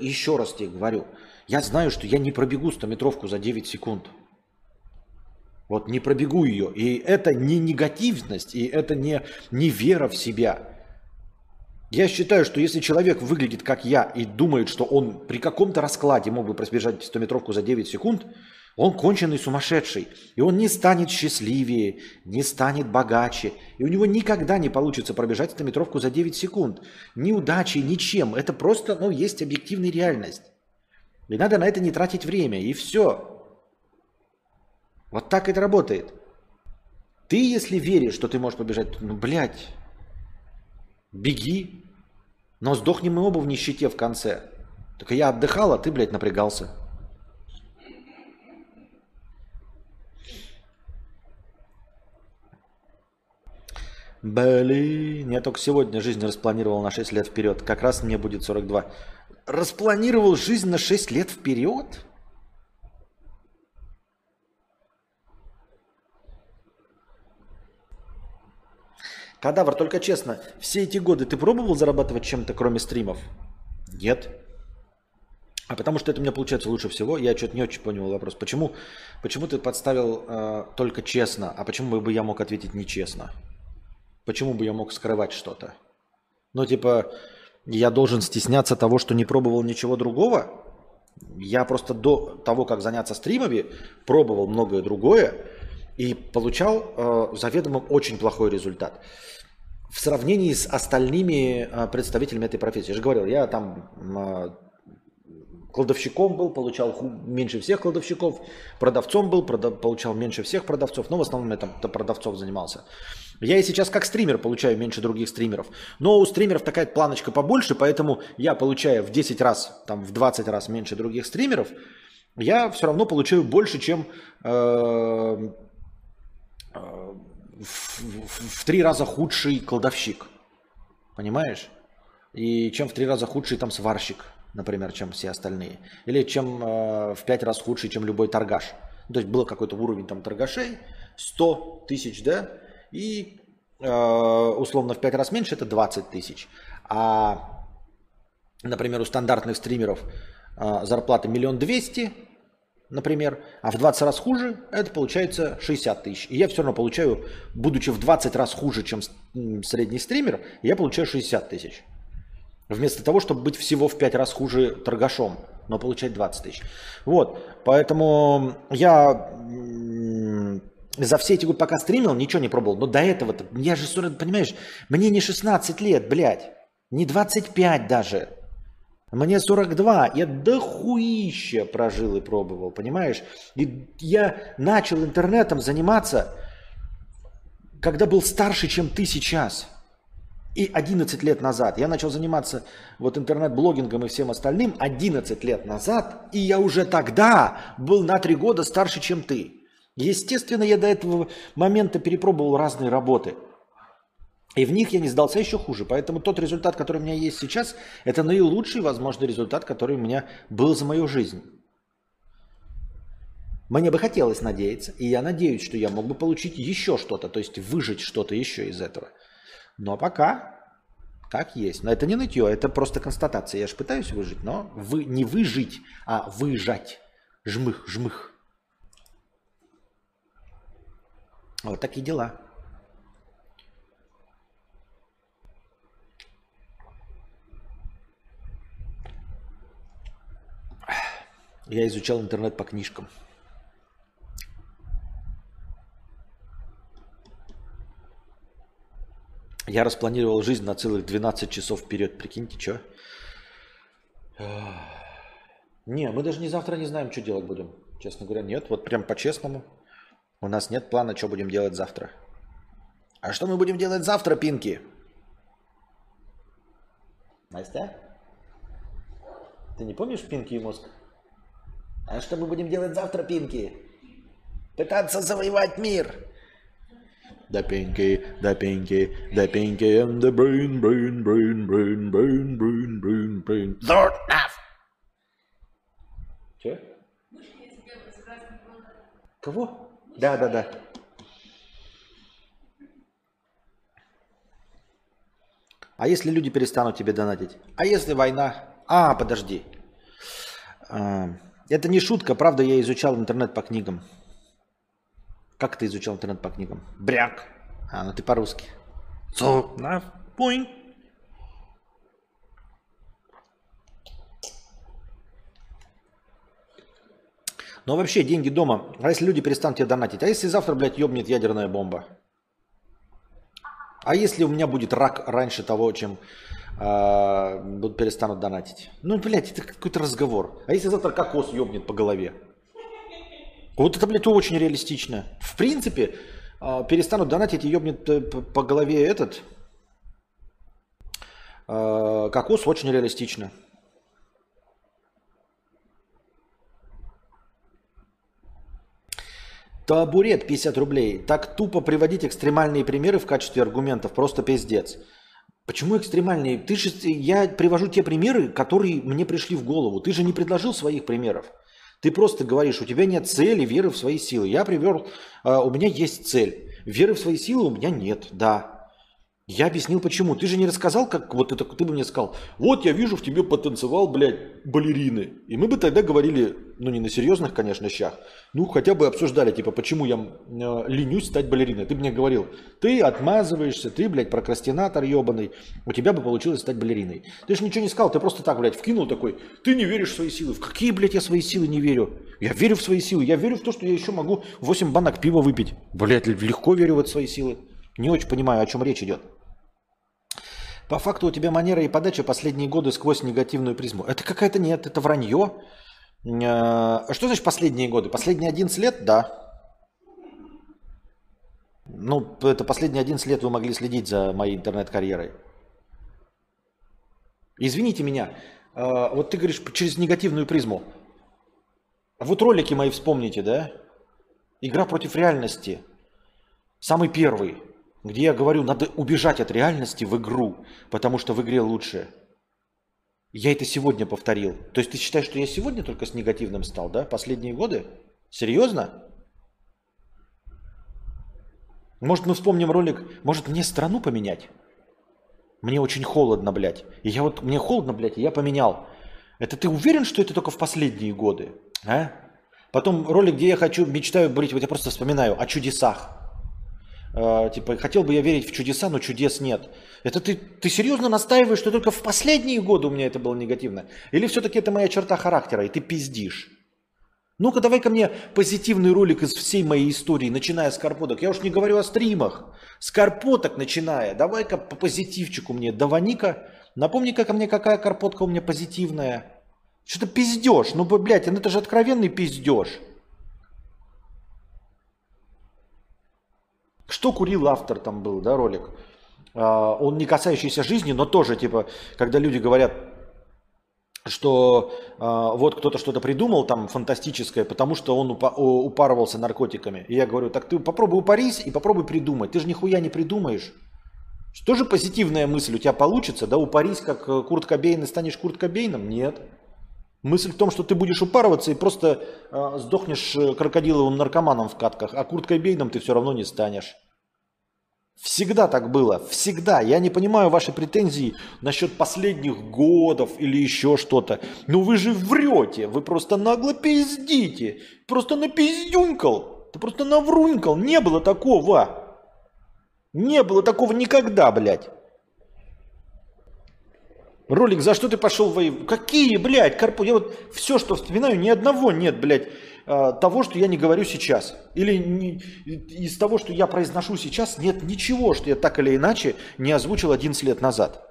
еще раз тебе говорю, я знаю, что я не пробегу 100-метровку за 9 секунд. Вот не пробегу ее. И это не негативность, и это не, не вера в себя. Я считаю, что если человек выглядит как я и думает, что он при каком-то раскладе мог бы пробежать 100-метровку за 9 секунд, он конченый сумасшедший. И он не станет счастливее, не станет богаче. И у него никогда не получится пробежать 100-метровку за 9 секунд. Ни удачей, ничем. Это просто, ну, есть объективная реальность. И надо на это не тратить время. И все. Вот так это работает. Ты, если веришь, что ты можешь побежать, ну, блядь, беги. Но сдохнем мы оба в нищете в конце. Только я отдыхал, а ты, блядь, напрягался. Блин, я только сегодня жизнь распланировал на 6 лет вперед. Как раз мне будет 42. Распланировал жизнь на 6 лет вперед? Кадавр, только честно, все эти годы ты пробовал зарабатывать чем-то, кроме стримов? Нет. А потому что это у меня получается лучше всего. Я что-то не очень понял вопрос. Почему, почему ты подставил э, только честно, а почему бы я мог ответить нечестно? Почему бы я мог скрывать что-то? Ну, типа, я должен стесняться того, что не пробовал ничего другого? Я просто до того, как заняться стримами, пробовал многое другое, и получал э, заведомо очень плохой результат. В сравнении с остальными э, представителями этой профессии. Я же говорил, я там э, кладовщиком был, получал меньше всех кладовщиков, продавцом был, продав, получал меньше всех продавцов, но в основном я там продавцов занимался. Я и сейчас как стример получаю меньше других стримеров. Но у стримеров такая планочка побольше, поэтому я получаю в 10 раз, там, в 20 раз меньше других стримеров, я все равно получаю больше, чем э, в, в, в три раза худший кладовщик. Понимаешь? И чем в три раза худший там сварщик, например, чем все остальные. Или чем э, в пять раз худший, чем любой торгаш. То есть был какой-то уровень там торгашей, 100 тысяч, да, и э, условно в пять раз меньше это 20 тысяч. А, например, у стандартных стримеров э, зарплата миллион двести, например, а в 20 раз хуже, это получается 60 тысяч. И я все равно получаю, будучи в 20 раз хуже, чем средний стример, я получаю 60 тысяч. Вместо того, чтобы быть всего в 5 раз хуже торгашом, но получать 20 тысяч. Вот, поэтому я за все эти годы, пока стримил, ничего не пробовал. Но до этого, я же, понимаешь, мне не 16 лет, блядь, не 25 даже. Мне 42, я дохуища прожил и пробовал, понимаешь? И я начал интернетом заниматься, когда был старше, чем ты сейчас. И 11 лет назад. Я начал заниматься вот интернет-блогингом и всем остальным 11 лет назад. И я уже тогда был на 3 года старше, чем ты. Естественно, я до этого момента перепробовал разные работы – и в них я не сдался еще хуже. Поэтому тот результат, который у меня есть сейчас, это наилучший возможный результат, который у меня был за мою жизнь. Мне бы хотелось надеяться, и я надеюсь, что я мог бы получить еще что-то, то есть выжить что-то еще из этого. Но пока как есть. Но это не нытье, это просто констатация. Я же пытаюсь выжить, но вы, не выжить, а выжать. Жмых, жмых. Вот такие дела. Я изучал интернет по книжкам. Я распланировал жизнь на целых 12 часов вперед. Прикиньте, что? Не, мы даже не завтра не знаем, что делать будем. Честно говоря, нет. Вот прям по-честному. У нас нет плана, что будем делать завтра. А что мы будем делать завтра, Пинки? Настя? Ты не помнишь Пинки и мозг? А что мы будем делать завтра, Пинки? Пытаться завоевать мир. Да Пинки, да Пинки, да Пинки and the brain, brain, brain, brain, brain, brain, brain, brain. Lord Nav. Че? Кого? Да, да, да. А если люди перестанут тебе донатить? А если война? А, подожди. А, это не шутка, правда, я изучал интернет по книгам. Как ты изучал интернет по книгам? Бряк. А, ну ты по-русски. So, на, point. Но вообще деньги дома. А если люди перестанут тебе донатить? А если завтра, блядь, ебнет ядерная бомба? А если у меня будет рак раньше того, чем э, будут перестанут донатить. Ну, блядь, это какой-то разговор. А если завтра кокос ебнет по голове? Вот это, блядь, очень реалистично. В принципе, э, перестанут донатить и ебнет э, по голове этот э, кокос очень реалистично. Табурет 50 рублей. Так тупо приводить экстремальные примеры в качестве аргументов. Просто пиздец. Почему экстремальные? Ты же, я привожу те примеры, которые мне пришли в голову. Ты же не предложил своих примеров. Ты просто говоришь, у тебя нет цели, веры в свои силы. Я привел, uh, у меня есть цель. Веры в свои силы у меня нет, да. Я объяснил почему. Ты же не рассказал, как вот это, ты бы мне сказал, вот я вижу в тебе потенциал, блядь, балерины. И мы бы тогда говорили, ну не на серьезных, конечно, щах, ну хотя бы обсуждали, типа, почему я э, ленюсь стать балериной. Ты мне говорил, ты отмазываешься, ты, блядь, прокрастинатор ебаный, у тебя бы получилось стать балериной. Ты же ничего не сказал, ты просто так, блядь, вкинул такой, ты не веришь в свои силы. В какие, блядь, я свои силы не верю? Я верю в свои силы, я верю в то, что я еще могу 8 банок пива выпить. Блядь, легко верю в свои силы. Не очень понимаю, о чем речь идет. По факту у тебя манера и подача последние годы сквозь негативную призму. Это какая-то нет, это вранье. А что значит последние годы? Последние 11 лет? Да. Ну, это последние 11 лет вы могли следить за моей интернет-карьерой. Извините меня, а, вот ты говоришь через негативную призму. Вот ролики мои вспомните, да? Игра против реальности. Самый первый. Где я говорю, надо убежать от реальности в игру, потому что в игре лучше. Я это сегодня повторил. То есть ты считаешь, что я сегодня только с негативным стал, да? Последние годы? Серьезно? Может, мы вспомним ролик, может, мне страну поменять? Мне очень холодно, блядь. И я вот, мне холодно, блядь, и я поменял. Это ты уверен, что это только в последние годы? А? Потом ролик, где я хочу, мечтаю быть, вот я просто вспоминаю о чудесах. Э, типа, хотел бы я верить в чудеса, но чудес нет. Это ты, ты серьезно настаиваешь, что только в последние годы у меня это было негативно? Или все-таки это моя черта характера, и ты пиздишь? Ну-ка, давай ко мне позитивный ролик из всей моей истории, начиная с карпоток. Я уж не говорю о стримах. С карпоток начиная. Давай-ка по позитивчику мне. Давани-ка. Напомни-ка ко мне, какая карпотка у меня позитивная. Что-то пиздешь. Ну, блядь, это же откровенный пиздеж. Что курил автор там был, да, ролик? А, он не касающийся жизни, но тоже, типа, когда люди говорят, что э, вот кто-то что-то придумал там фантастическое, потому что он упа- упарывался наркотиками. И я говорю, так ты попробуй упарись и попробуй придумать. Ты же нихуя не придумаешь. Что же позитивная мысль у тебя получится, да, упарись как э, Курт Кобейн и станешь Курт Кобейном? Нет. Мысль в том, что ты будешь упарываться и просто э, сдохнешь крокодиловым наркоманом в катках, а Курт Кобейном ты все равно не станешь. Всегда так было, всегда. Я не понимаю ваши претензии насчет последних годов или еще что-то. Ну вы же врете, вы просто нагло пиздите. Просто напиздюнькал. Ты просто наврунькал. Не было такого. Не было такого никогда, блядь. Ролик, за что ты пошел воевать? Какие, блядь, карпу? Я вот все, что вспоминаю, ни одного нет, блядь, а, того, что я не говорю сейчас. Или не, из того, что я произношу сейчас, нет ничего, что я так или иначе не озвучил 11 лет назад.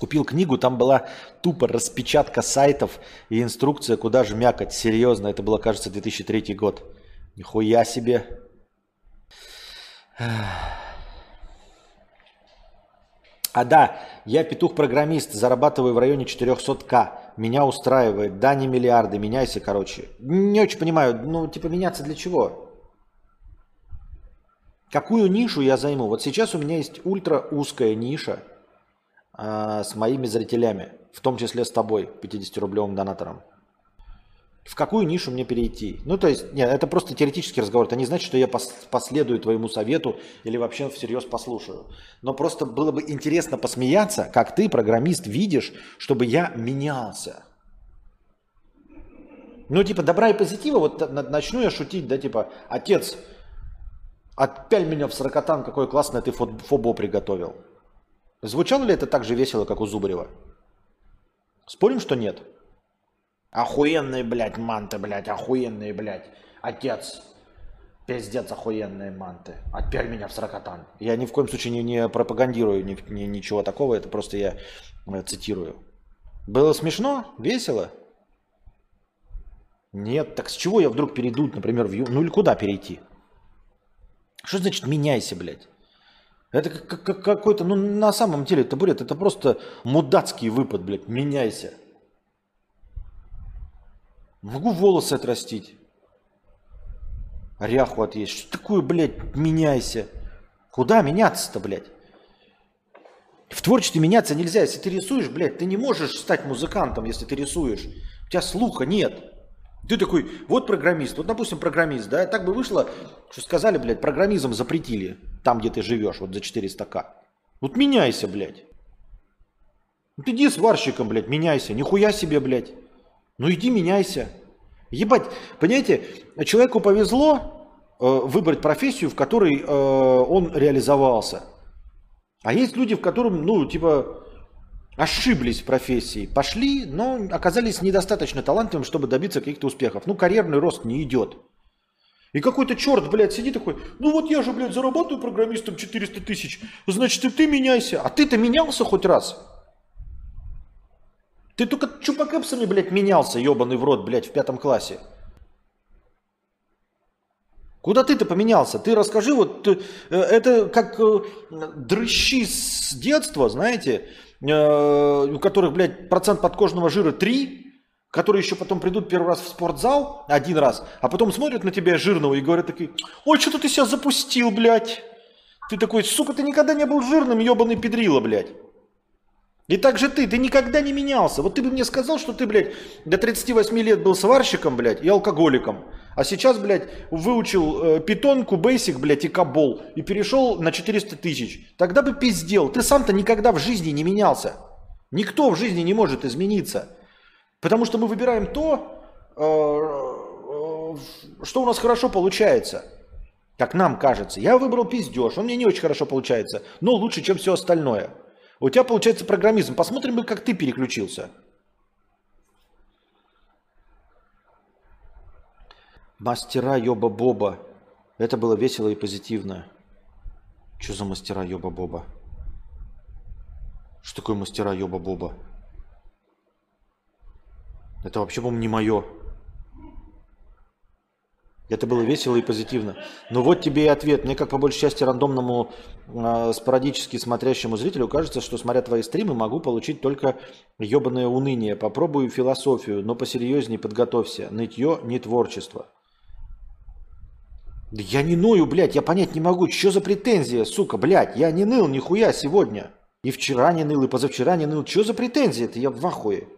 Купил книгу, там была тупо распечатка сайтов и инструкция, куда же мякать. Серьезно, это было, кажется, 2003 год. Нихуя себе. А да, я петух-программист, зарабатываю в районе 400к. Меня устраивает. Да, не миллиарды, меняйся, короче. Не очень понимаю, ну, типа, меняться для чего? Какую нишу я займу? Вот сейчас у меня есть ультра узкая ниша – а, с моими зрителями, в том числе с тобой, 50-рублевым донатором. В какую нишу мне перейти? Ну, то есть, нет, это просто теоретический разговор. Это не значит, что я пос последую твоему совету или вообще всерьез послушаю. Но просто было бы интересно посмеяться, как ты, программист, видишь, чтобы я менялся. Ну, типа, добра и позитива, вот начну я шутить, да, типа, отец, отпяль меня в сорокотан, какое классное ты фобо приготовил. Звучало ли это так же весело, как у Зубарева? Спорим, что нет? Охуенные, блядь, манты, блядь, охуенные, блядь. Отец, пиздец, охуенные манты. Отпяль меня в сракотан. Я ни в коем случае не, не пропагандирую ни, ни, ничего такого, это просто я э, цитирую. Было смешно? Весело? Нет, так с чего я вдруг перейду, например, в Ю... Ну или куда перейти? Что значит меняйся, блядь? Это как, как, какой-то, ну на самом деле бред, это просто мудацкий выпад, блядь, меняйся. Могу волосы отрастить. Ряху отъесть. Что такое, блядь, меняйся? Куда меняться-то, блядь? В творчестве меняться нельзя. Если ты рисуешь, блядь, ты не можешь стать музыкантом, если ты рисуешь. У тебя слуха нет. Ты такой, вот программист, вот, допустим, программист, да, так бы вышло, что сказали, блядь, программизм запретили там, где ты живешь, вот за 400к. Вот меняйся, блядь. Вот иди сварщиком, блядь, меняйся. Нихуя себе, блядь. Ну иди меняйся. Ебать, понимаете, человеку повезло э, выбрать профессию, в которой э, он реализовался. А есть люди, в котором, ну, типа, ошиблись в профессии, пошли, но оказались недостаточно талантливым, чтобы добиться каких-то успехов. Ну, карьерный рост не идет. И какой-то черт, блядь, сидит такой, ну вот я же, блядь, зарабатываю программистом 400 тысяч, значит, и ты меняйся. А ты-то менялся хоть раз? Ты только чупакэпсами, блядь, менялся, ебаный в рот, блядь, в пятом классе. Куда ты-то поменялся? Ты расскажи, вот э, это как э, дрыщи с детства, знаете, у которых, блядь, процент подкожного жира 3, которые еще потом придут первый раз в спортзал, один раз, а потом смотрят на тебя жирного и говорят такие, ой, что-то ты себя запустил, блядь. Ты такой, сука, ты никогда не был жирным, ебаный педрила, блядь. И так же ты, ты никогда не менялся. Вот ты бы мне сказал, что ты, блядь, до 38 лет был сварщиком, блядь, и алкоголиком. А сейчас, блядь, выучил э, питонку, бейсик, блядь, и кабол. И перешел на 400 тысяч. Тогда бы пиздел. Ты сам-то никогда в жизни не менялся. Никто в жизни не может измениться. Потому что мы выбираем то, э, э, что у нас хорошо получается. Как нам кажется. Я выбрал пиздеж. Он мне не очень хорошо получается. Но лучше, чем все остальное. У тебя получается программизм. Посмотрим, как ты переключился. Мастера Йоба-Боба. Это было весело и позитивно. Что за мастера Йоба-Боба? Что такое мастера Йоба-Боба? Это вообще, по-моему, не мое. Это было весело и позитивно. Но вот тебе и ответ. Мне, как по большей части рандомному, э, спорадически смотрящему зрителю, кажется, что, смотря твои стримы, могу получить только ебаное уныние. Попробую философию, но посерьезнее подготовься. Нытье, не творчество. Да я не ною, блядь, я понять не могу. Что за претензия, сука, блядь? Я не ныл нихуя сегодня. И вчера не ныл, и позавчера не ныл. Что за претензия это? Я в ахуе.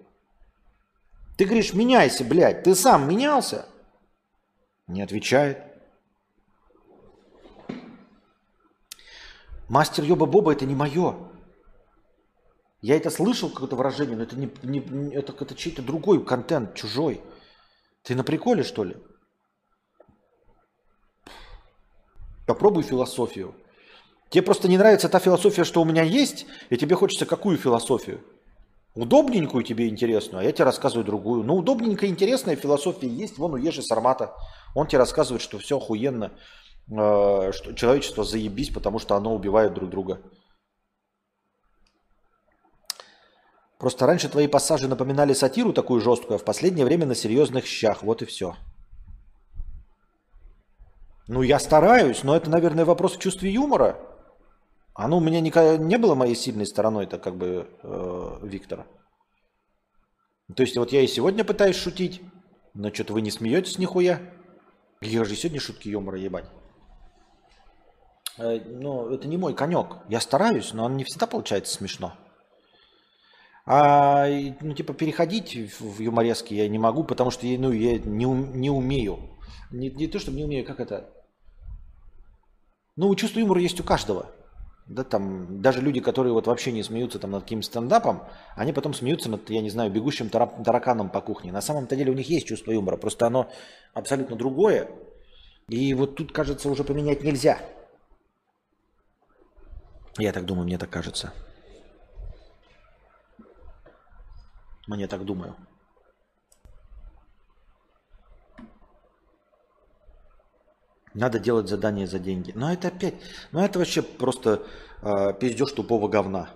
Ты говоришь, меняйся, блядь. Ты сам менялся? Не отвечает. Мастер Йоба Боба это не мое. Я это слышал, какое-то выражение, но это, не, не, это, это чей-то другой контент, чужой. Ты на приколе, что ли? Попробуй философию. Тебе просто не нравится та философия, что у меня есть, и тебе хочется какую философию? Удобненькую тебе интересную, а я тебе рассказываю другую. Ну, удобненькая, интересная философия есть. Вон у Ежи Сармата. Он тебе рассказывает, что все охуенно, э, что человечество заебись, потому что оно убивает друг друга. Просто раньше твои пассажи напоминали сатиру такую жесткую, а в последнее время на серьезных щах. Вот и все. Ну, я стараюсь, но это, наверное, вопрос в чувстве юмора. Оно у меня никогда не было моей сильной стороной, это как бы э, Виктора. То есть вот я и сегодня пытаюсь шутить, но что-то вы не смеетесь нихуя. Я же сегодня шутки юмора ебать. Э, но это не мой конек. Я стараюсь, но он не всегда получается смешно. А, ну, типа, переходить в юморески я не могу, потому что ну, я не, не умею. Не, не то, что не умею, как это... Ну, чувство юмора есть у каждого. Да, там, даже люди, которые вот вообще не смеются там, над каким стендапом, они потом смеются над, я не знаю, бегущим тараканом по кухне. На самом-то деле у них есть чувство юмора, просто оно абсолютно другое. И вот тут, кажется, уже поменять нельзя. Я так думаю, мне так кажется. Мне так думаю. Надо делать задание за деньги. Но это опять, ну это вообще просто э, пиздеж тупого говна.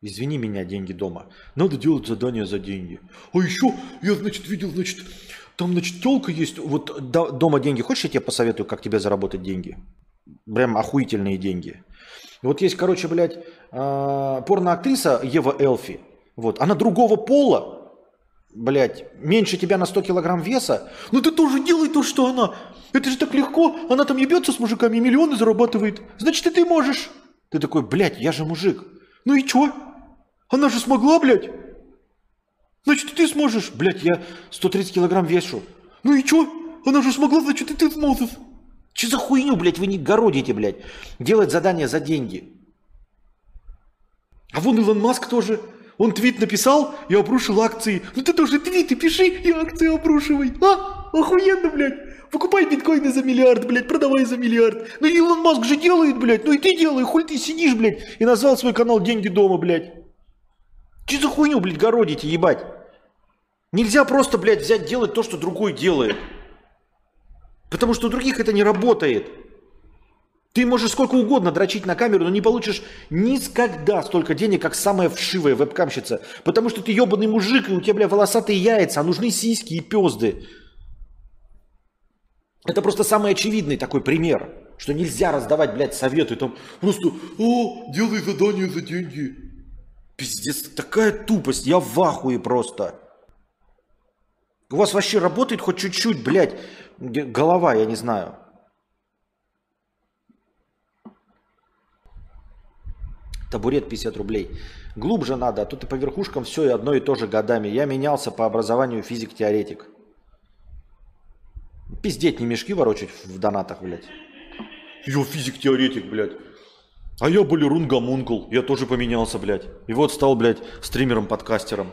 Извини меня, деньги дома. Надо делать задание за деньги. А еще я, значит, видел, значит, там, значит, телка есть. Вот до, дома деньги. Хочешь, я тебе посоветую, как тебе заработать деньги? Прям охуительные деньги. Вот есть, короче, блядь, э, порноактриса Ева Элфи. Вот, она другого пола, блядь, меньше тебя на 100 килограмм веса, ну ты тоже делай то, что она. Это же так легко. Она там ебется с мужиками миллионы зарабатывает. Значит, и ты можешь. Ты такой, блядь, я же мужик. Ну и чё? Она же смогла, блядь. Значит, и ты сможешь. Блядь, я 130 килограмм вешу. Ну и чё? Она же смогла, значит, и ты сможешь. Че за хуйню, блядь, вы не городите, блядь? Делать задания за деньги. А вон Илон Маск тоже. Он твит написал и обрушил акции. Ну ты тоже твиты пиши и акции обрушивай. А? Охуенно, блядь. Покупай биткоины за миллиард, блядь, продавай за миллиард. Ну Илон Маск же делает, блядь. Ну и ты делай, хуй ты сидишь, блядь, и назвал свой канал «Деньги дома», блядь. Че за хуйню, блядь, городите, ебать? Нельзя просто, блядь, взять делать то, что другой делает. Потому что у других это не работает. Ты можешь сколько угодно дрочить на камеру, но не получишь никогда столько денег, как самая вшивая вебкамщица. Потому что ты ебаный мужик, и у тебя, бля, волосатые яйца, а нужны сиськи и пезды. Это просто самый очевидный такой пример, что нельзя раздавать, блядь, советы там просто «О, делай задание за деньги». Пиздец, такая тупость, я в ахуе просто. У вас вообще работает хоть чуть-чуть, блядь, голова, я не знаю. Табурет 50 рублей. Глубже надо, а тут и по верхушкам все и одно и то же годами. Я менялся по образованию физик-теоретик. Пиздеть не мешки ворочать в донатах, блядь. Я физик-теоретик, блядь. А я балерун гомункул. Я тоже поменялся, блядь. И вот стал, блядь, стримером-подкастером.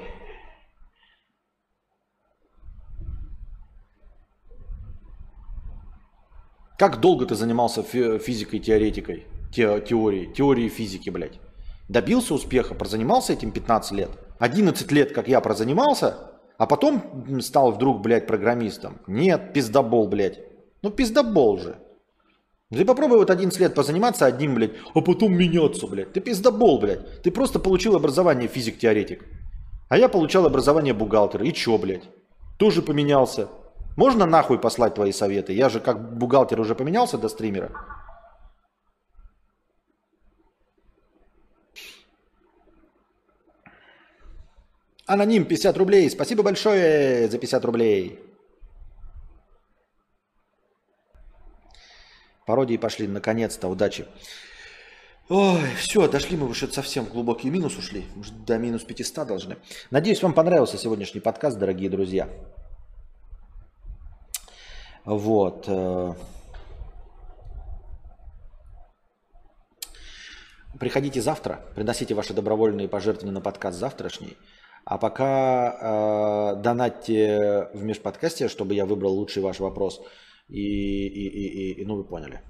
Как долго ты занимался физикой, теоретикой, те, теорией, теорией физики, блядь? Добился успеха, прозанимался этим 15 лет. 11 лет, как я прозанимался, а потом стал вдруг, блядь, программистом. Нет, пиздобол, блядь. Ну пиздобол же. Ты попробуй вот 11 лет позаниматься одним, блядь, а потом меняться, блядь. Ты пиздобол, блядь. Ты просто получил образование физик-теоретик. А я получал образование бухгалтера. И чё, блядь? Тоже поменялся. Можно нахуй послать твои советы? Я же как бухгалтер уже поменялся до стримера. Аноним 50 рублей. Спасибо большое за 50 рублей. Пародии пошли, наконец-то, удачи. Ой, все, дошли мы уже совсем в глубокий минус ушли. До минус 500 должны. Надеюсь, вам понравился сегодняшний подкаст, дорогие друзья. Вот. Э. Приходите завтра, приносите ваши добровольные пожертвования на подкаст завтрашний. А пока э, донатьте в межподкасте, чтобы я выбрал лучший ваш вопрос. И, и, и, и, ну, вы поняли.